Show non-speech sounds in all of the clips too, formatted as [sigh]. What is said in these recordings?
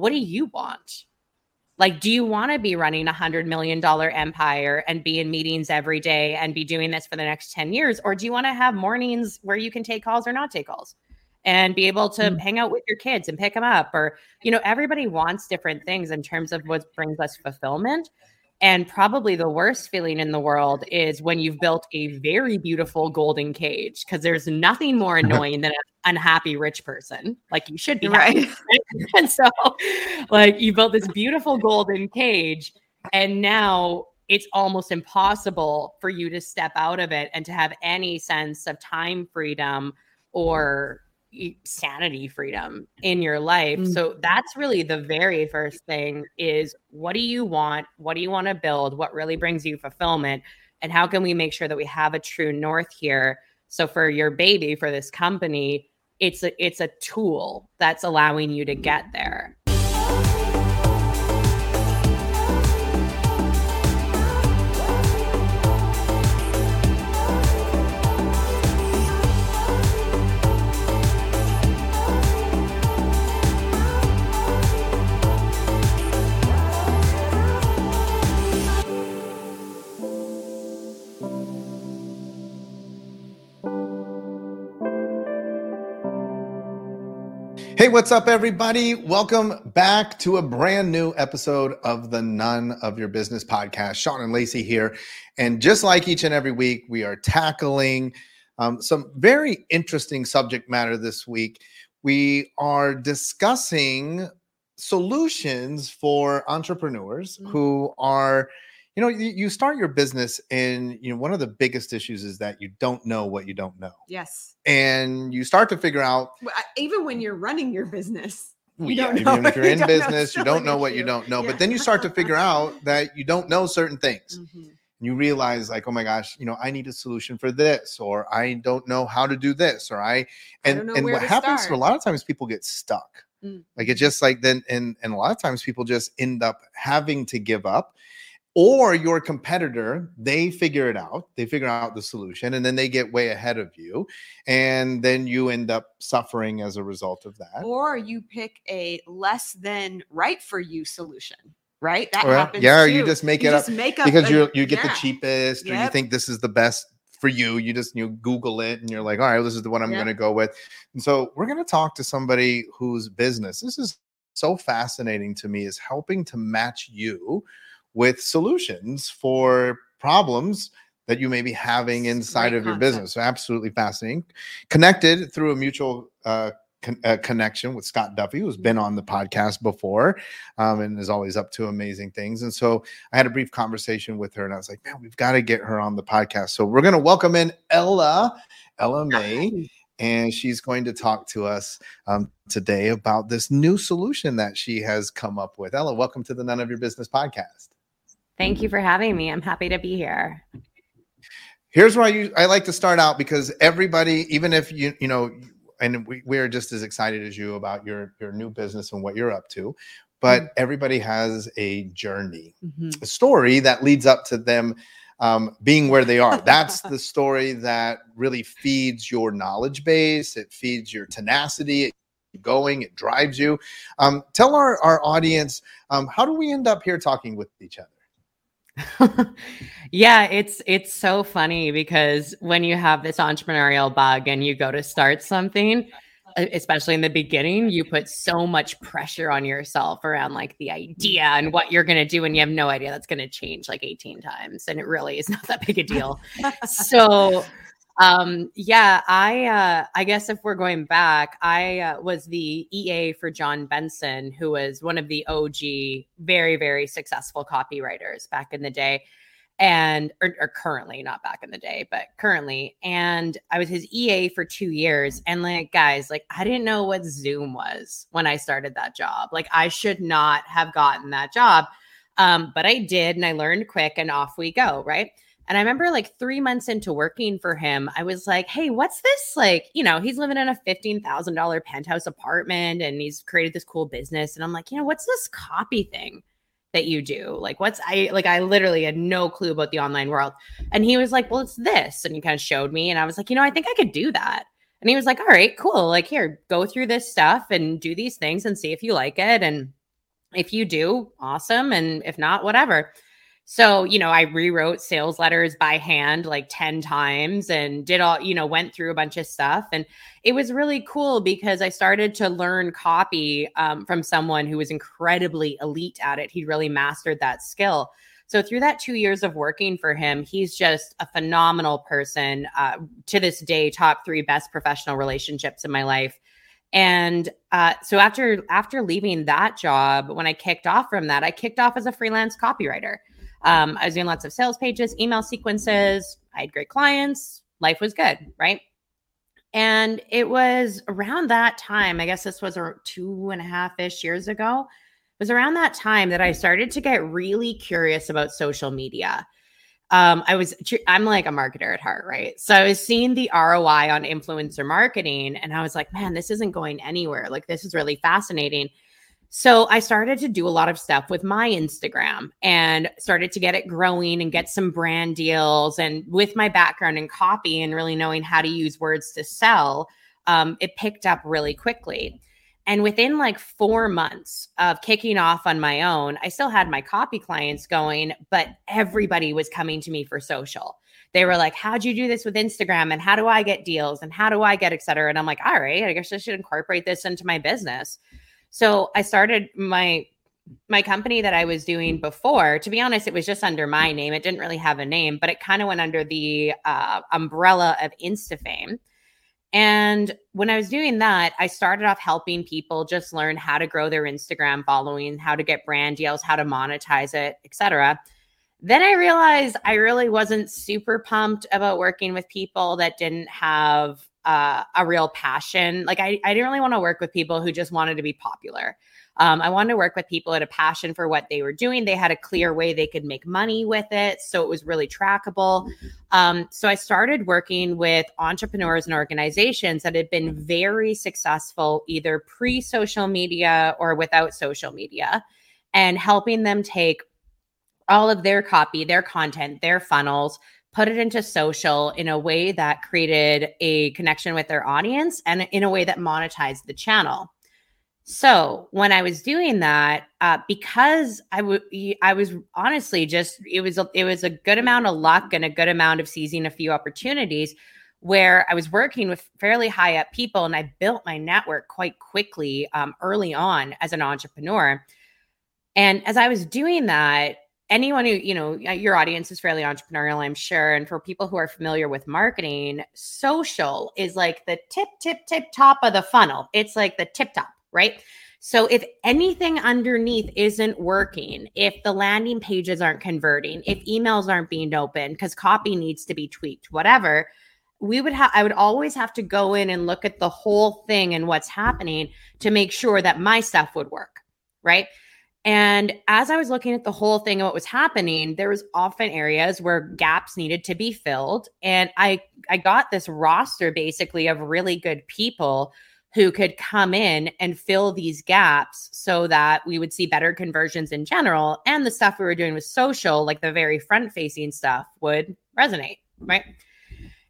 what do you want? Like, do you want to be running a hundred million dollar empire and be in meetings every day and be doing this for the next 10 years? Or do you want to have mornings where you can take calls or not take calls and be able to mm. hang out with your kids and pick them up? Or, you know, everybody wants different things in terms of what brings us fulfillment. And probably the worst feeling in the world is when you've built a very beautiful golden cage, because there's nothing more [laughs] annoying than an unhappy rich person. Like you should be right. [laughs] and so, like, you built this beautiful golden cage, and now it's almost impossible for you to step out of it and to have any sense of time freedom or sanity freedom in your life. Mm-hmm. So that's really the very first thing is what do you want? What do you want to build? What really brings you fulfillment? And how can we make sure that we have a true north here? So for your baby, for this company, it's a it's a tool that's allowing you to get there. Hey, what's up, everybody? Welcome back to a brand new episode of the None of Your Business podcast. Shawn and Lacey here. And just like each and every week, we are tackling um, some very interesting subject matter this week. We are discussing solutions for entrepreneurs mm-hmm. who are you know you, you start your business and you know one of the biggest issues is that you don't know what you don't know. Yes. And you start to figure out even when you're running your business you yeah, don't know even if [laughs] you're in you business you don't know what you don't know yeah. but then you start to figure out [laughs] that you don't know certain things. Mm-hmm. and you realize like oh my gosh you know i need a solution for this or i don't know how to do this or i and and what happens a lot of times people get stuck. Mm-hmm. like it just like then and and a lot of times people just end up having to give up or your competitor they figure it out they figure out the solution and then they get way ahead of you and then you end up suffering as a result of that or you pick a less than right for you solution right that or, happens yeah too. you just make you it just up make up because you you get yeah. the cheapest yep. or you think this is the best for you you just you google it and you're like all right this is the one i'm going to go with and so we're going to talk to somebody whose business this is so fascinating to me is helping to match you with solutions for problems that you may be having inside of your business. So absolutely fascinating. Connected through a mutual uh, con- uh, connection with Scott Duffy, who's been on the podcast before um, and is always up to amazing things. And so I had a brief conversation with her, and I was like, man, we've got to get her on the podcast. So we're going to welcome in Ella, Ella Mae. And she's going to talk to us um, today about this new solution that she has come up with. Ella, welcome to the None of Your Business podcast. Thank you for having me. I'm happy to be here. Here's where I, I like to start out because everybody, even if you, you know, and we, we're just as excited as you about your, your new business and what you're up to, but mm-hmm. everybody has a journey, mm-hmm. a story that leads up to them um, being where they are. That's the [laughs] story that really feeds your knowledge base. It feeds your tenacity. It going, it drives you. Um, tell our, our audience, um, how do we end up here talking with each other? [laughs] yeah, it's it's so funny because when you have this entrepreneurial bug and you go to start something, especially in the beginning, you put so much pressure on yourself around like the idea and what you're going to do and you have no idea that's going to change like 18 times and it really is not that big a deal. [laughs] so um, yeah, I uh, I guess if we're going back, I uh, was the EA for Jon Benson, who was one of the OG, very very successful copywriters back in the day, and or, or currently not back in the day, but currently. And I was his EA for two years, and like guys, like I didn't know what Zoom was when I started that job. Like I should not have gotten that job, um, but I did, and I learned quick, and off we go, right? And I remember like three months into working for him, I was like, hey, what's this? Like, you know, he's living in a $15,000 penthouse apartment and he's created this cool business. And I'm like, you know, what's this copy thing? that you do like what's i like i literally had no clue about the online world and he was like well it's this and he kind of showed me and i was like you know i think i could do that and he was like all right cool like here go through this stuff and do these things and see if you like it and If you do, awesome. And if not, whatever. So, you know, I rewrote sales letters by hand like 10 times and did all, you know, went through a bunch of stuff. And it was really cool because I started to learn copy um, from someone who was incredibly elite at it. He really mastered that skill. So, through that two years of working for him, he's just a phenomenal person. Uh, to this day, top three best professional relationships in my life. And uh, so after after leaving that job, when I kicked off from that, I kicked off as a freelance copywriter. Um, I was doing lots of sales pages, email sequences. I had great clients. Life was good, right? And it was around that time, I guess this was two and a half ish years ago. It was around that time that I started to get really curious about social media. Um, I was, I'm like a marketer at heart, right? So I was seeing the ROI on influencer marketing and I was like, man, this isn't going anywhere. Like, this is really fascinating. So I started to do a lot of stuff with my Instagram and started to get it growing and get some brand deals. And with my background in copy and really knowing how to use words to sell, um, it picked up really quickly. And within like four months of kicking off on my own, I still had my copy clients going, but everybody was coming to me for social. They were like, How'd you do this with Instagram? And how do I get deals? And how do I get, et cetera? And I'm like, All right, I guess I should incorporate this into my business. So I started my my company that I was doing before, to be honest, it was just under my name. It didn't really have a name, but it kind of went under the uh, umbrella of InstaFame. And when I was doing that, I started off helping people just learn how to grow their Instagram following, how to get brand deals, how to monetize it, etc. Then I realized I really wasn't super pumped about working with people that didn't have uh, a real passion. Like I, I didn't really want to work with people who just wanted to be popular. Um, I wanted to work with people had a passion for what they were doing. They had a clear way they could make money with it. So it was really trackable. Um, so I started working with entrepreneurs and organizations that had been very successful, either pre social media or without social media, and helping them take all of their copy, their content, their funnels, put it into social in a way that created a connection with their audience and in a way that monetized the channel. So when I was doing that, uh, because I would, I was honestly just it was a, it was a good amount of luck and a good amount of seizing a few opportunities where I was working with fairly high up people, and I built my network quite quickly um, early on as an entrepreneur. And as I was doing that, anyone who you know your audience is fairly entrepreneurial i'm sure and for people who are familiar with marketing social is like the tip tip tip top of the funnel. It's like the tip top right? So if anything underneath isn't working if the landing pages aren't converting if emails aren't being opened because copy needs to be tweaked whatever we would have i would always have to go in and look at the whole thing and what's happening to make sure that my stuff would work right and as I was looking at the whole thing and what was happening, there was often areas where gaps needed to be filled. And I I got this roster basically of really good people who could come in and fill these gaps so that we would see better conversions in general. And the stuff we were doing with social, like the very front facing stuff, would resonate. Right.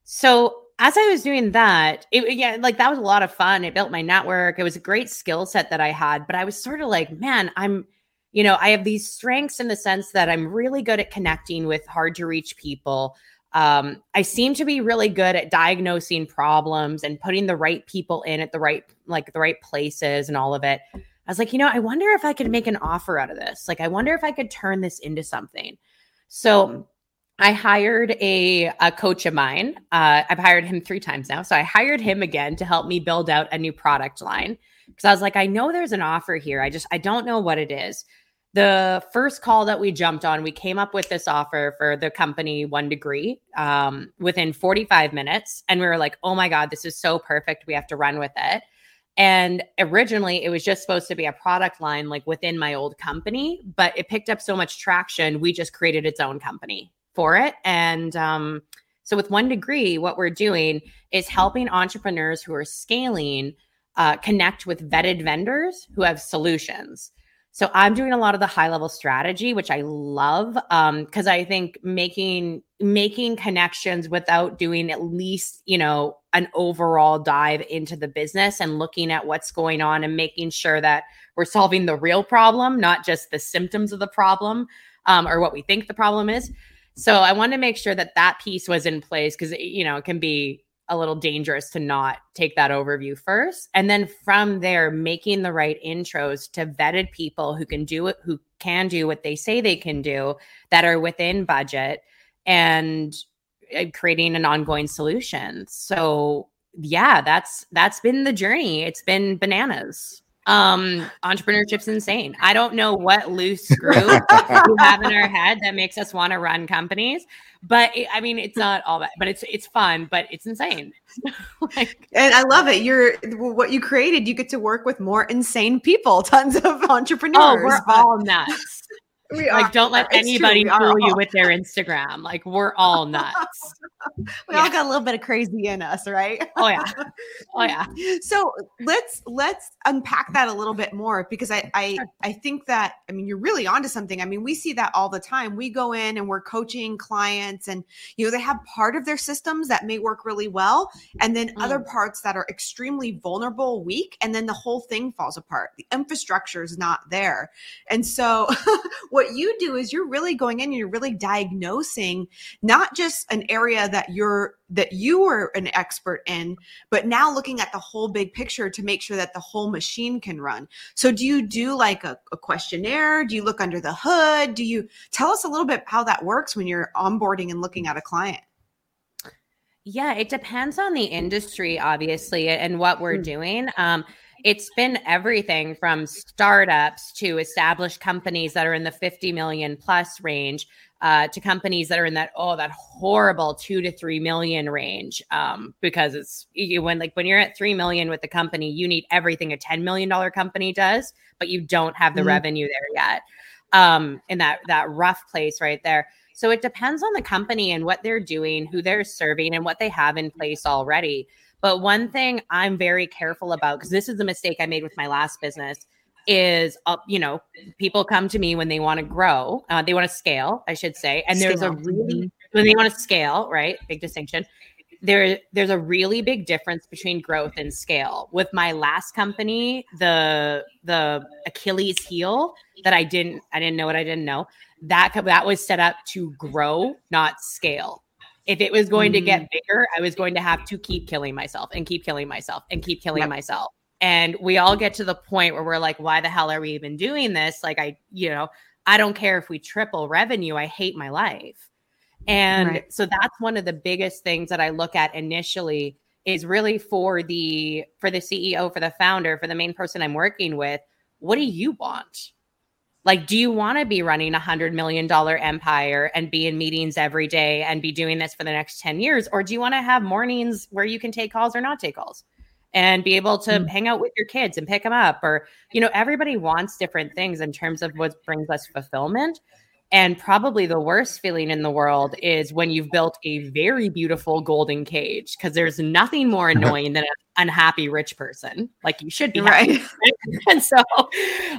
So as I was doing that, it, yeah, like that was a lot of fun. It built my network. It was a great skill set that I had, but I was sort of like, man, I'm you know, I have these strengths in the sense that I'm really good at connecting with hard to reach people. Um, I seem to be really good at diagnosing problems and putting the right people in at the right, like the right places and all of it. I was like, you know, I wonder if I could make an offer out of this. Like, I wonder if I could turn this into something. So I hired a, a coach of mine. Uh, I've hired him three times now. So I hired him again to help me build out a new product line because I was like, I know there's an offer here. I just, I don't know what it is the first call that we jumped on, we came up with this offer for the company One Degree um, within 45 minutes. And we were like, oh my God, this is so perfect. We have to run with it. And originally, it was just supposed to be a product line like within my old company, but it picked up so much traction. We just created its own company for it. And um, so, with One Degree, what we're doing is helping entrepreneurs who are scaling uh, connect with vetted vendors who have solutions. So I'm doing a lot of the high level strategy, which I love because um, I think making making connections without doing at least you know an overall dive into the business and looking at what's going on and making sure that we're solving the real problem, not just the symptoms of the problem um, or what we think the problem is. So I wanted to make sure that that piece was in place because you know it can be a little dangerous to not take that overview first, and then from there making the right intros to vetted people who can do it, who can do what they say they can do, that are within budget, and uh, creating an ongoing solution. So yeah, that's that's been the journey. It's been bananas. Um, entrepreneurship's insane. I don't know what loose screw [laughs] we have in our head that makes us want to run companies, but it, I mean, it's not all that, but it's it's fun, but it's insane. [laughs] like, and I love it. You're what you created. You get to work with more insane people, [laughs] tons of entrepreneurs. Oh, we're but- all nuts. We like, are. don't let it's anybody fool you with their Instagram. Like, we're all nuts. [laughs] we yeah. all got a little bit of crazy in us, right? oh yeah, oh yeah. [laughs] So let's let's unpack that a little bit more because I I. I think that I mean you're really onto something. I mean we see that all the time. We go in and we're coaching clients, and you know they have part of their systems that may work really well, and then mm. other parts that are extremely vulnerable, weak, and then the whole thing falls apart. The infrastructure is not there, and so [laughs] what you do is you're really going in and you're really diagnosing not just an area that you're that you were an expert in but now looking at the whole big picture to make sure that the whole machine can run so do you do like a, a questionnaire do you look under the hood do you tell us a little bit how that works when you're onboarding and looking at a client yeah, it depends on the industry, obviously, and what we're mm-hmm. doing. Um, it's been everything from startups to established companies that are in the 50 million plus range uh, to companies that are in that oh that horrible two to three million range um, because it's you, when like when you're at three million with the company you need everything a 10 million dollar company does but you don't have the mm-hmm. revenue there yet um, in that that rough place right there so it depends on the company and what they're doing who they're serving and what they have in place already but one thing I'm very careful about, because this is a mistake I made with my last business, is uh, you know people come to me when they want to grow, uh, they want to scale, I should say, and there's a really mm-hmm. when they want to scale, right? Big distinction. There, there's a really big difference between growth and scale. With my last company, the the Achilles heel that I didn't I didn't know what I didn't know that that was set up to grow, not scale if it was going mm-hmm. to get mm. bigger, I was going to have to keep killing myself and keep killing myself and keep killing yep. myself. And we all get to the point where we're like, why the hell are we even doing this? Like, I, you know, I don't care if we triple revenue. I hate my life. And right. so that's one of the biggest things that I look at initially is really for the for the CEO, for the founder, for the main person I'm working with, what do you want? Like, do you want to be running a hundred million dollar empire and be in meetings every day and be doing this for the next 10 years? Or do you want to have mornings where you can take calls or not take calls and be able to mm. hang out with your kids and pick them up? Or, you know, everybody wants different things in terms of what brings us fulfillment. And probably the worst feeling in the world is when you've built a very beautiful golden cage, because there's nothing more [laughs] annoying than an unhappy rich person. Like you should be right. [laughs] and so,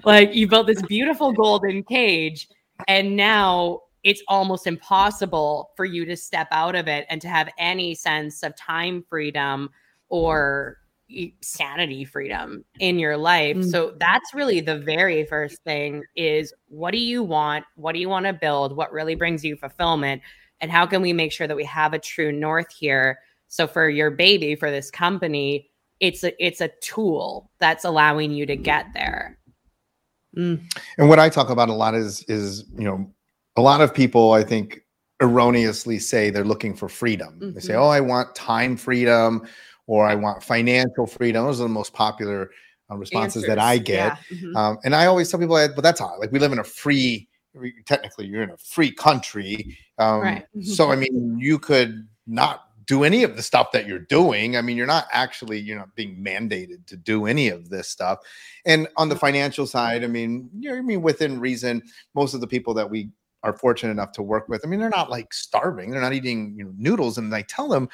like, you built this beautiful golden cage, and now it's almost impossible for you to step out of it and to have any sense of time freedom or sanity freedom in your life. Mm. So that's really the very first thing is what do you want? What do you want to build? What really brings you fulfillment? And how can we make sure that we have a true north here? So for your baby, for this company, it's a it's a tool that's allowing you to get there. Mm. And what I talk about a lot is is you know a lot of people I think erroneously say they're looking for freedom. Mm-hmm. They say, mm-hmm. "Oh, I want time freedom." or I want financial freedom. Those are the most popular uh, responses Answers. that I get. Yeah. Mm-hmm. Um, and I always tell people, but that's all. Like we live in a free, technically, you're in a free country. Um, right. Mm-hmm. So I mean, you could not do any of the stuff that you're doing. I mean, you're not actually, you're not being mandated to do any of this stuff. And on the mm-hmm. financial side, I mean, you know, I mean, within reason, most of the people that we are fortunate enough to work with, I mean, they're not like starving. They're not eating, you know, noodles. And I tell them,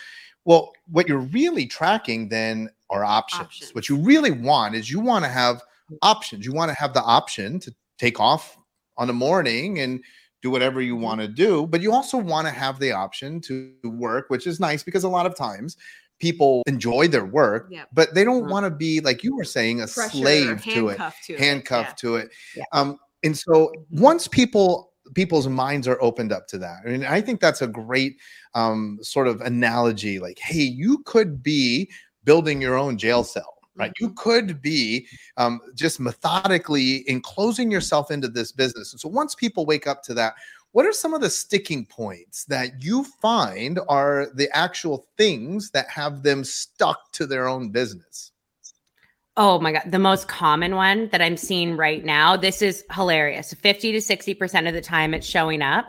well, what you're really tracking then are options. options. What you really want is you want to have mm. options. You want to have the option to take off on the morning and do whatever you want to do, but you also want to have the option to work, which is nice because a lot of times people enjoy their work, yep. but they don't mm-hmm. want to be like you were saying a Pressure, slave to it, to handcuffed it. to it. Yeah. Um, and so once people people's minds are opened up to that, I mean, I think that's a great um, sort of analogy. Like, hey, you could be building your own jail cell right? You mm-hmm. could be um, just methodically enclosing yourself into this business. And so once people wake up to that, what are some of the sticking points that you find are the actual things that have them stuck to their own business? Oh my God. The most common one that I'm seeing right now, this is hilarious. 50 to 60% of the time it's showing up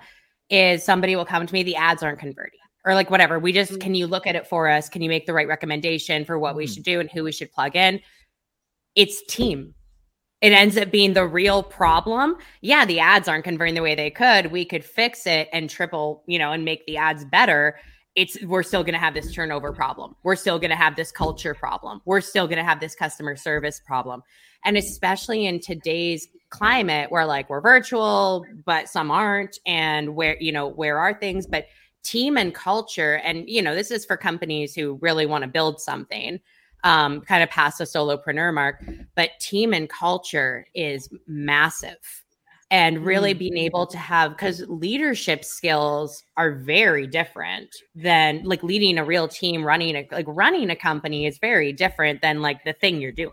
is somebody will come to me, the ads aren't converting or like whatever. We just, can you look at it for us? Can you make the right recommendation for what we mm. should do and who we should plug in? It's team it ends up being the real problem. Yeah, the ads aren't converting the way they could. We could fix it and triple, you know, and make the ads better. It's we're still going to have this turnover problem. We're still going to have this culture problem. We're still going to have this customer service problem. And especially in today's climate where like we're virtual, but some aren't and where, you know, where are things, but team and culture and you know, this is for companies who really want to build something um, kind of past the solopreneur mark, but team and culture is massive. And really being mm. able to have, because leadership skills are very different than like leading a real team, running a like running a company is very different than like the thing you're doing,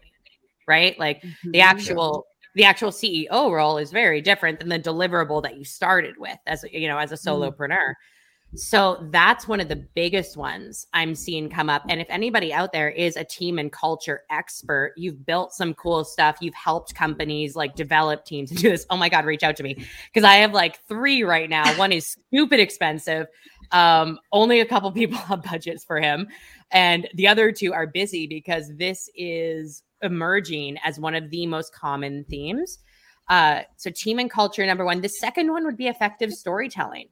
right? Like mm-hmm. the actual the actual CEO role is very different than the deliverable that you started with as you know as a mm. solopreneur. Mm-hmm. So that's one of the biggest ones I'm seeing come up. And if anybody out there is a team and culture expert, you've built some cool stuff, you've helped companies like develop teams and do this. Oh my God, reach out to me. Because I have like three right now. One is stupid expensive. Um, only a couple people have budgets for him. And the other two are busy because this is emerging as one of the most common themes. Uh, so team and culture, number one. The second one would be effective storytelling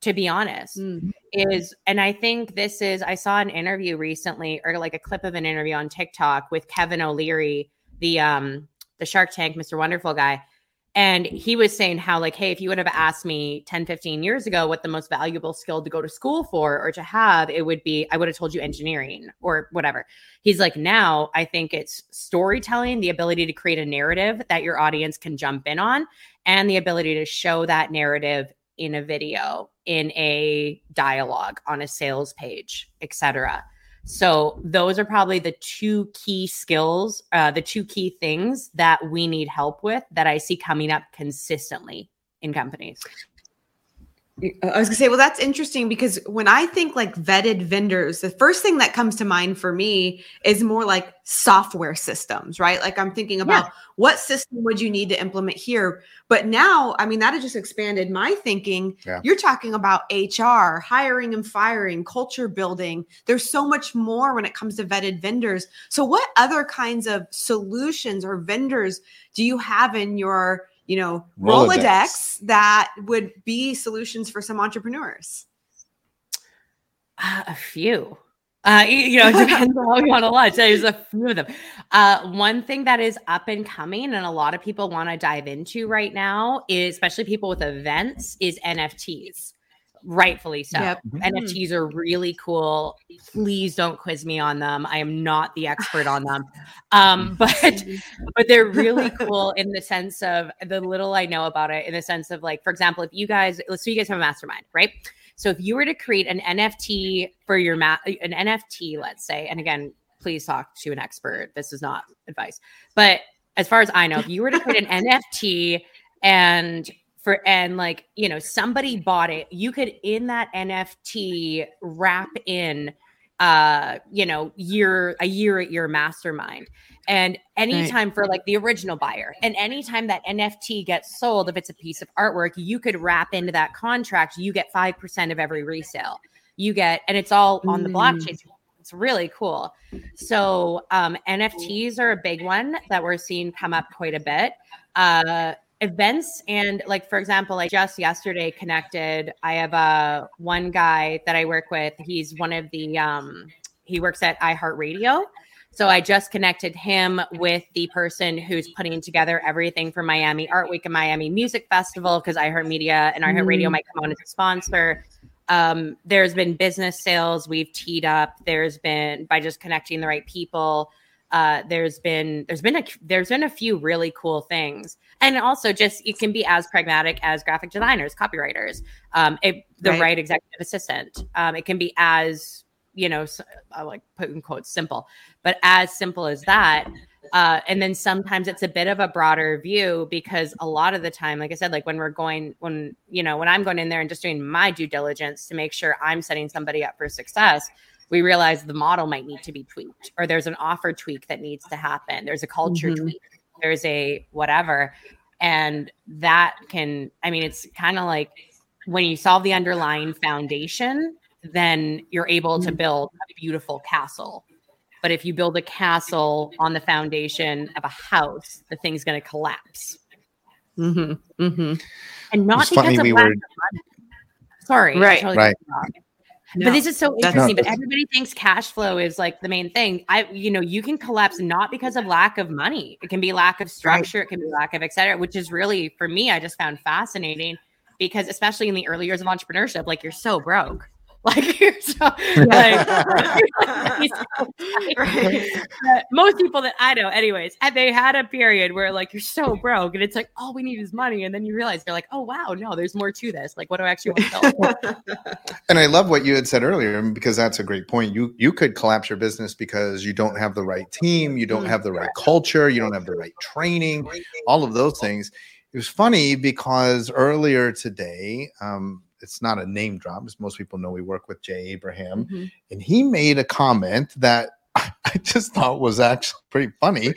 to be honest mm-hmm. is and i think this is i saw an interview recently or like a clip of an interview on tiktok with kevin o'leary the um the shark tank mr wonderful guy and he was saying how like hey if you would have asked me 10 15 years ago what the most valuable skill to go to school for or to have it would be i would have told you engineering or whatever he's like now i think it's storytelling the ability to create a narrative that your audience can jump in on and the ability to show that narrative in a video, in a dialogue, on a sales page, etc. So those are probably the two key skills, uh, the two key things that we need help with that I see coming up consistently in companies. I was gonna say, well, that's interesting because when I think like vetted vendors, the first thing that comes to mind for me is more like software systems, right? Like I'm thinking about yeah. what system would you need to implement here. But now, I mean, that has just expanded my thinking. Yeah. You're talking about HR, hiring and firing, culture building. There's so much more when it comes to vetted vendors. So, what other kinds of solutions or vendors do you have in your you know, Rolodex, Rolodex that would be solutions for some entrepreneurs? Uh, a few. Uh, you know, it depends on how you want to launch. There's a few of them. Uh, one thing that is up and coming, and a lot of people want to dive into right now, is especially people with events, is NFTs rightfully so. Yep. NFTs are really cool. Please don't quiz me on them. I am not the expert on them. Um, [laughs] but but they're really [laughs] cool in the sense of the little I know about it, in the sense of like, for example, if you guys let's say you guys have a mastermind, right? So if you were to create an NFT for your ma- an NFT, let's say, and again, please talk to an expert. This is not advice. But as far as I know, if you were to create an [laughs] NFT and for and like you know somebody bought it. You could in that nft wrap in uh you know year a year at your mastermind. And anytime right. for like the original buyer and anytime that nft gets sold if it's a piece of artwork you could wrap into that contract you get 5% of every resale. You get and it's all on the blockchain. Mm. it's really cool. So um nfts are a big one that we're seeing come up quite a bit. Uh events and like for example i just yesterday connected i have a uh, one guy that i work with he's one of the um he works at iheartradio so i just connected him with the person who's putting together everything for miami art week and miami music festival because iheartmedia and iheartradio mm. might come on as a sponsor um, there's been business sales we've teed up. There's been by just connecting the right people. Uh, there's been there's been a there's been a few really cool things, and also just it can be as pragmatic as graphic designers, copywriters, um, it, the right. right executive assistant. Um, it can be as you know, I like put in quotes simple, but as simple as that. Uh, and then sometimes it's a bit of a broader view because a lot of the time, like I said, like when we're going, when, you know, when I'm going in there and just doing my due diligence to make sure I'm setting somebody up for success, we realize the model might need to be tweaked or there's an offer tweak that needs to happen. There's a culture mm-hmm. tweak, there's a whatever. And that can, I mean, it's kind of like when you solve the underlying foundation, then you're able to mm-hmm. build a beautiful castle. But if you build a castle on the foundation of a house, the thing's going to collapse. Mm-hmm. Mm-hmm. And not it's because of we were... Sorry, right, right. No, but this is so interesting. but everybody thinks cash flow is like the main thing. I, you know, you can collapse not because of lack of money. It can be lack of structure. Right. It can be lack of et cetera, which is really for me. I just found fascinating because especially in the early years of entrepreneurship, like you're so broke like [laughs] you're so like, [laughs] right. [laughs] most people that I know, anyways, and they had a period where like you're so broke, and it's like all we need is money, and then you realize you're like, oh wow, no, there's more to this. Like, what do I actually want to sell? and I love what you had said earlier because that's a great point. You you could collapse your business because you don't have the right team, you don't have the right culture, you don't have the right training, all of those things. It was funny because earlier today, um, it's not a name drop, as most people know we work with Jay Abraham, mm-hmm. and he made a comment that [laughs] I just thought was actually pretty funny.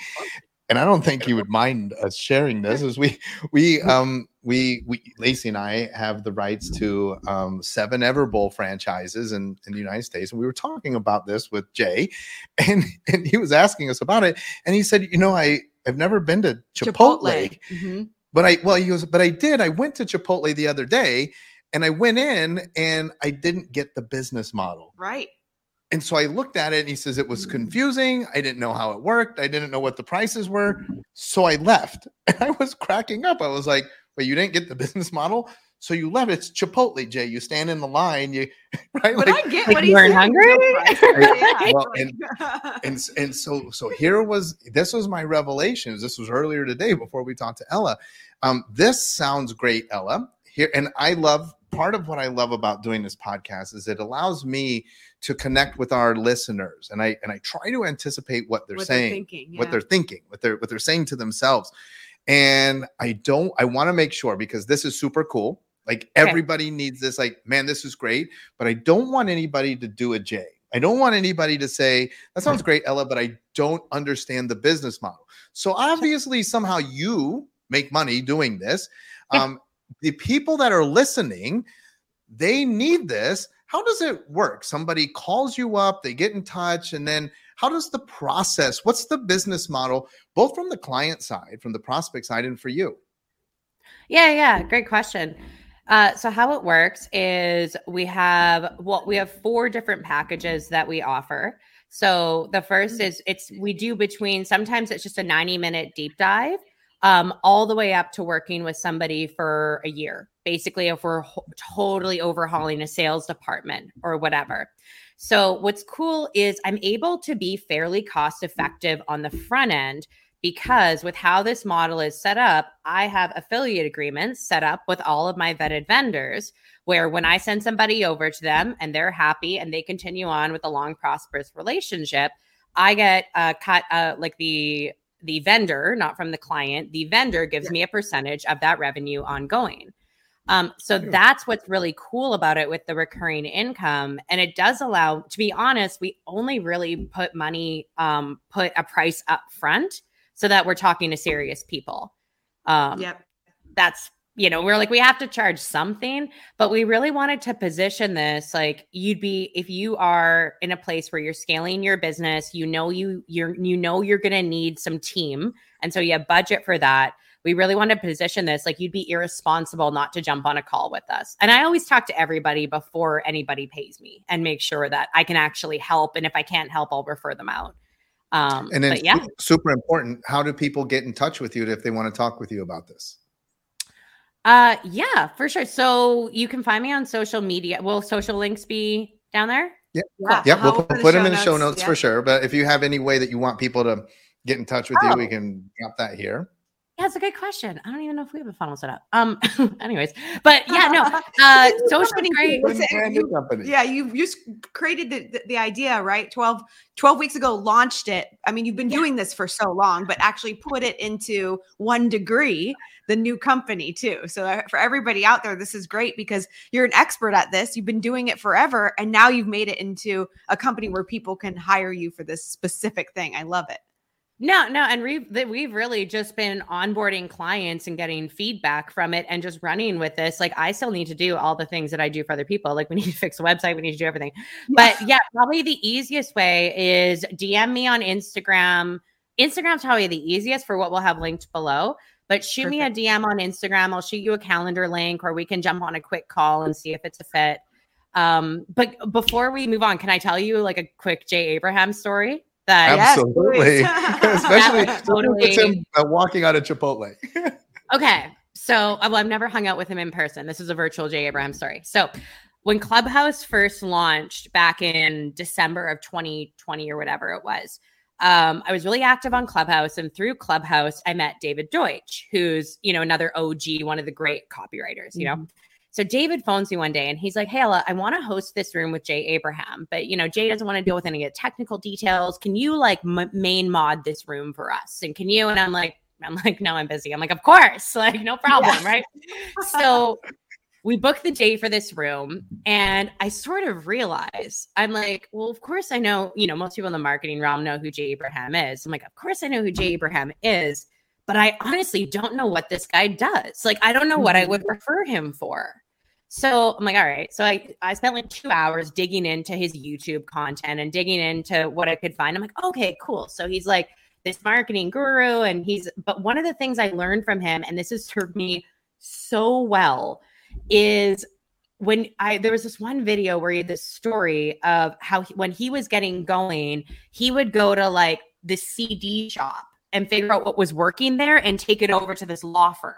And I don't think he would mind us sharing this. As we we [laughs] um we we Lacey and I have the rights to um, seven Everbowl franchises in, in the United States, and we were talking about this with Jay, [laughs] and and he was asking us about it, and he said, you know, I I've never been to Chipotle, Chipotle. Mm-hmm. but I well he goes, but I did. I went to Chipotle the other day, and I went in and I didn't get the business model. Right. And so I looked at it and he says it was confusing. I didn't know how it worked. I didn't know what the prices were. So I left. [laughs] And I was cracking up. I was like, "But you didn't get the [laughs] business model? So you left. It's Chipotle, Jay. You stand in the line. You [laughs] right. But like, I get like what you weren't hungry. well, and, and and so so here was this was my revelations. This was earlier today before we talked to Ella. Um, this sounds great, Ella. Here and I love part of what I love about doing this podcast is it allows me to connect with our listeners and I and I try to anticipate what they're what saying, they're thinking, yeah. what they're thinking, what they're what they're saying to themselves. And I don't I want to make sure because this is super cool. Like everybody needs this like man this is great, but I don't want anybody to do a Jay. I don't want anybody to say that sounds great Ella, but I don't understand the business model. So obviously somehow you make money doing this. Um, the people that are listening, they need this. How does it work? Somebody calls you up, they get in touch, and then how does the process, what's the business model, both from the client side, from the prospect side, and for you? Yeah, yeah, great question. Uh, so how it works is we have well, we have four different packages that we offer. So the first mm. is it's we do between sometimes it's just a 90 minute deep dive um, all the way up to working with somebody for a year. Basically, if we're ho- totally overhauling a sales department or whatever. So, what's cool is I'm able to be fairly cost effective on the front end because with how this model is set up, I have affiliate agreements set up with all of my vetted vendors where when I send somebody over to them and they're happy and they continue on with a long, prosperous relationship, I get uh, cut uh, like the the vendor, not from the client, the vendor gives yeah. me a percentage of that revenue ongoing. Um, so that's what's really cool about it with the recurring income. And it does allow, to be honest, we only really put money, um, put a price up front so that we're talking to serious people. Um, yep. That's you know, we're like, we have to charge something, but we really wanted to position this like you'd be if you are in a place where you're scaling your business, you know you you're you know you're gonna need some team. And so you have budget for that. We really want to position this like you'd be irresponsible not to jump on a call with us. And I always talk to everybody before anybody pays me and make sure that I can actually help. And if I can't help, I'll refer them out. Um, and then, yeah, super important. How do people get in touch with you if they want to talk with you about this? Uh, yeah, for sure. So you can find me on social media. Will social links be down there? Yeah, yeah. Yep. We'll put, put them in the show notes yeah. for sure. But if you have any way that you want people to get in touch with oh. you, we can drop that here. Yeah, it's a good question. I don't even know if we have a funnel set up. Um, [laughs] anyways, but yeah, no, [laughs] uh, social great. You, yeah, you just created the, the, the, idea, right? 12, 12 weeks ago, launched it. I mean, you've been yeah. doing this for so long, but actually put it into one degree, the new company too. So uh, for everybody out there, this is great because you're an expert at this. You've been doing it forever, and now you've made it into a company where people can hire you for this specific thing. I love it. No, no, and we've we've really just been onboarding clients and getting feedback from it, and just running with this. Like, I still need to do all the things that I do for other people. Like, we need to fix a website, we need to do everything. But yeah, probably the easiest way is DM me on Instagram. Instagram's probably the easiest for what we'll have linked below. But shoot Perfect. me a DM on Instagram. I'll shoot you a calendar link, or we can jump on a quick call and see if it's a fit. Um, but before we move on, can I tell you like a quick Jay Abraham story? that absolutely, [laughs] especially totally. him uh, walking out of Chipotle. [laughs] okay, so uh, well, I've never hung out with him in person. This is a virtual Jay Abraham story. So when Clubhouse first launched back in December of 2020 or whatever it was, um, I was really active on Clubhouse, and through Clubhouse, I met David Deutsch, who's you know another OG, one of the great copywriters. You mm-hmm. know, so David phones me one day and he's like, Hey, Ella, I want to host this room with Jay Abraham, but you know, Jay doesn't want to deal with any of the technical details. Can you like m- main mod this room for us? And can you? And I'm like, I'm like, no, I'm busy. I'm like, of course, [laughs] like no problem, yeah. right? So [laughs] we booked the day for this room and I sort of realize I'm like, well, of course I know, you know, most people in the marketing realm know who Jay Abraham is. I'm like, of course I know who Jay Abraham is but I honestly don't know what this guy does. Like, I don't know what I would mm-hmm. refer him for. So I'm like, all right. So I, I spent like two hours digging into his YouTube content and digging into what I could find. I'm like, okay, cool. So he's like this marketing guru. And he's, but one of the things I learned from him, and this has served me so well, is when I there was this one video where he had this story of how he, when he was getting going, he would go to like the CD shop and figure out what was working there and take it over to this law firm.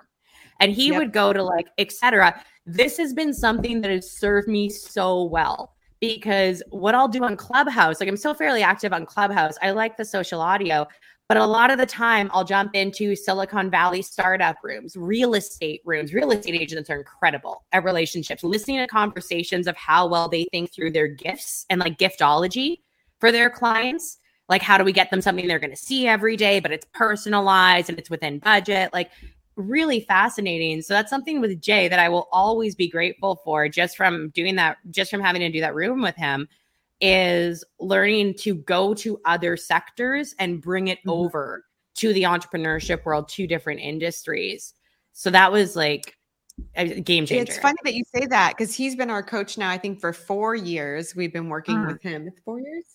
And he yep. would go to like, etc. This has been something that has served me so well because what I'll do on Clubhouse, like I'm still fairly active on Clubhouse. I like the social audio, but a lot of the time I'll jump into Silicon Valley startup rooms, real estate rooms. Real estate agents are incredible at relationships, listening to conversations of how well they think through their gifts and like giftology for their clients. Like how do we get them something they're going to see every day but it's personalized and it's within budget? Like really fascinating. So that's something with jay that i will always be grateful for just from doing that just from having to do that room with him is learning to go to other sectors and bring it mm-hmm. over to the entrepreneurship world to different industries so that was like a game changer. It's funny that you say that because he's been our coach now, I think, for four years. We've been working uh, with him. It's four years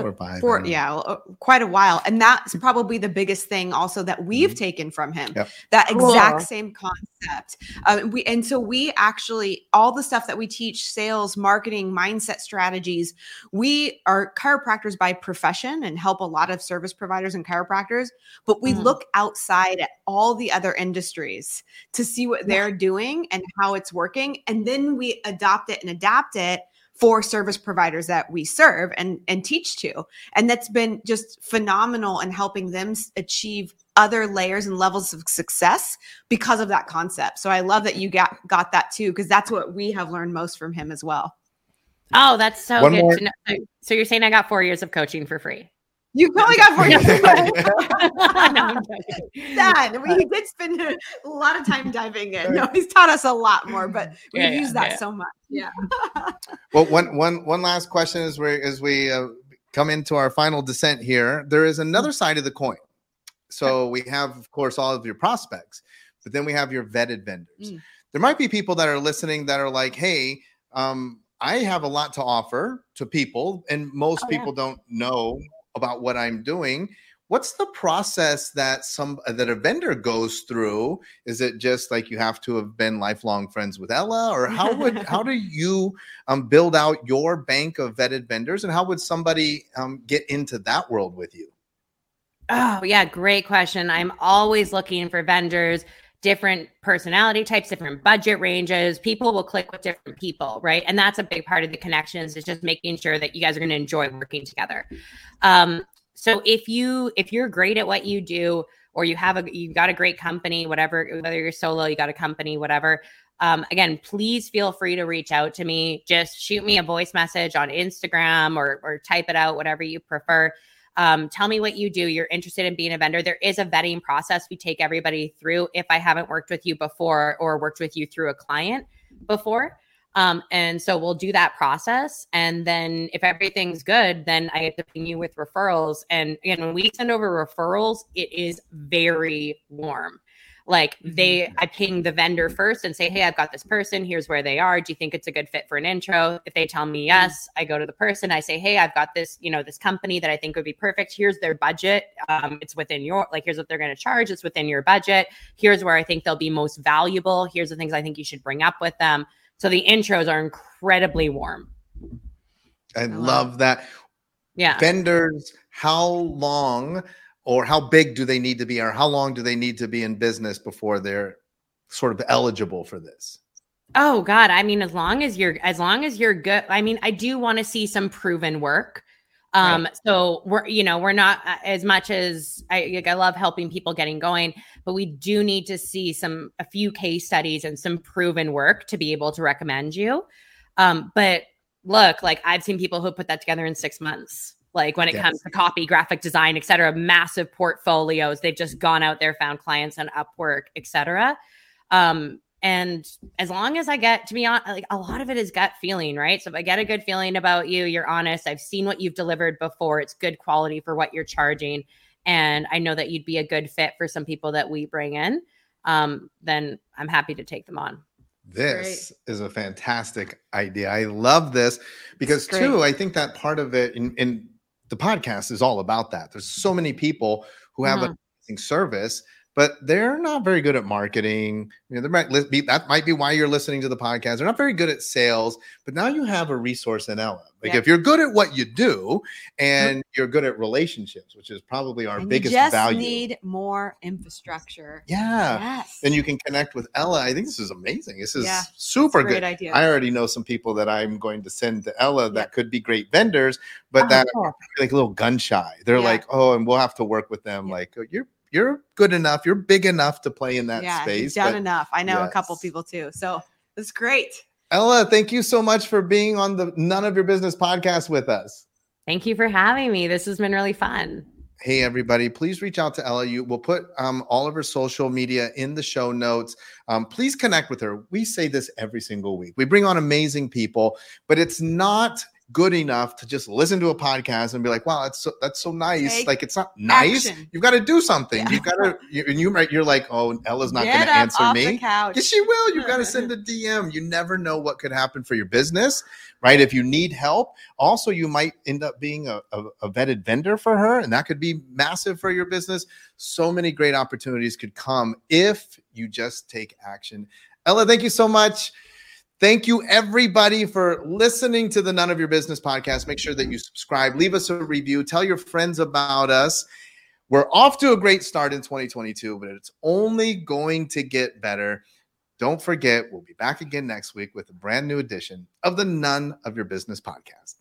four or five. Four, yeah, uh, quite a while. And that's probably the biggest thing also that we've mm-hmm. taken from him. Yep. That exact cool. same concept. Uh, we and so we actually all the stuff that we teach, sales, marketing, mindset strategies. We are chiropractors by profession and help a lot of service providers and chiropractors, but we mm-hmm. look outside at all the other industries to see what they're doing and how it's working, and then we adopt it and adapt it for service providers that we serve and and teach to. And that's been just phenomenal in helping them achieve other layers and levels of success because of that concept. So i love that you got got that too because that's what we have learned most from him as well. Oh that's so One good more. to know. So you're saying i got four years of coaching for free you probably got four years. [laughs] no, [laughs] Dad, we did spend a lot of time diving in. No, he's taught us a lot more, but we yeah, use that yeah. so much. Yeah. [laughs] well, one one one last question as we as we uh, come into our final descent here. There is another mm. side of the coin. So we have, of course, all of your prospects, but then we have your vetted vendors. Mm. There might be people that are listening that are like, "Hey, um, I have a lot to offer to people, and most oh, people yeah. don't know about what I'm doing. What's the process that some that a vendor goes through? Is it just like you have to have been lifelong friends with Ella, or how would how do [laughs] you um, build out your bank of vetted vendors, and how would somebody um, get into that world with you? Oh yeah, great question. I'm always looking for vendors different personality types, different budget ranges. People will click with different people, right? And that's a big part of the connections is just making sure that you guys are going to enjoy working together. Um, so if you if you're great at what you do, or you have a you got a great company, whatever, whether you're solo, you got a company, whatever. Um, again, please feel free to reach out to me. Just shoot me a voice message on Instagram or or type it out, whatever you prefer. Um, tell me what you do. You're interested in being a vendor. There is a vetting process we take everybody through if I haven't worked with you before or worked with you through a client before. Um, and so we'll do that process. And then if everything's good, then I get to ping you with referrals. And again, when we send over referrals, it is very warm. Like they, mm-hmm. I ping the vendor first and say, Hey, I've got this person. Here's where they are. Do you think it's a good fit for an intro? If they tell me mm-hmm. yes, I go to the person. I say, Hey, I've got this, you know, this company that I think would be perfect. Here's their budget. Um, it's within your, like, here's what they're going to charge. It's within your budget. Here's where I think they'll be most valuable. Here's the things I think you should bring up with them. So the intros are incredibly warm. I, I love that. Yeah. Vendors, how long or how big do they need to be or how long do they need to be in business before they're sort of eligible for this? Oh god. I mean as long as you're as long as you're good i mean i do want to see some proven work. Um right. so we're you know we're not uh, as much as i like, i love helping people getting going but we do need to see some a few case studies and some proven work to be able to recommend you. Um but look like i've seen people who put that together in six months like when it yes. comes to copy graphic design et cetera massive portfolios they've just gone out there found clients on upwork et cetera um, and as long as i get to be on like a lot of it is gut feeling right so if i get a good feeling about you you're honest i've seen what you've delivered before it's good quality for what you're charging and i know that you'd be a good fit for some people that we bring in um, then i'm happy to take them on this Great. is a fantastic idea. I love this because too, I think that part of it in, in the podcast is all about that. There's so many people who have mm-hmm. a service but they're not very good at marketing. You know, might be that might be why you're listening to the podcast. They're not very good at sales, but now you have a resource in Ella. Like yeah. if you're good at what you do and mm-hmm. you're good at relationships, which is probably our and biggest just value. Need more infrastructure. Yeah. Yes. And you can connect with Ella. I think this is amazing. This is yeah, super good. Idea. I already know some people that I'm going to send to Ella that yep. could be great vendors, but oh, that like a little gun shy. They're yeah. like, oh, and we'll have to work with them. Like oh, you're you're good enough. You're big enough to play in that space. yeah, space. Done enough. I know yes. a couple people too. So it's great. Ella, thank you so much for being on the None of Your Business podcast with us. Thank you for having me. This has been really fun. Hey, everybody, please reach out to Ella. You, we'll put um, all of her social media in the show notes. Um, please connect with her. We say this every single week. We bring on amazing people, but it's not good enough to just listen to a podcast and be like, "Wow, that's so, that's so nice." Take like it's not nice. Action. You've got to do something. Yeah. You've got to. You, and you you're like, "Oh, Ella's not going to answer me." Yes, she will. You've got to send [laughs] a DM. You never know what could happen for your business, right? If you need help, also you might end up being a, a, a vetted vendor for her, and that could be massive for your business. So many great opportunities could come if you just take action. Ella, thank you so much. Thank you, everybody, for listening to the None of Your Business podcast. Make sure that you subscribe, leave us a review, tell your friends about us. We're off to a great start in 2022, but it's only going to get better. Don't forget, we'll be back again next week with a brand new edition of the None of Your Business podcast.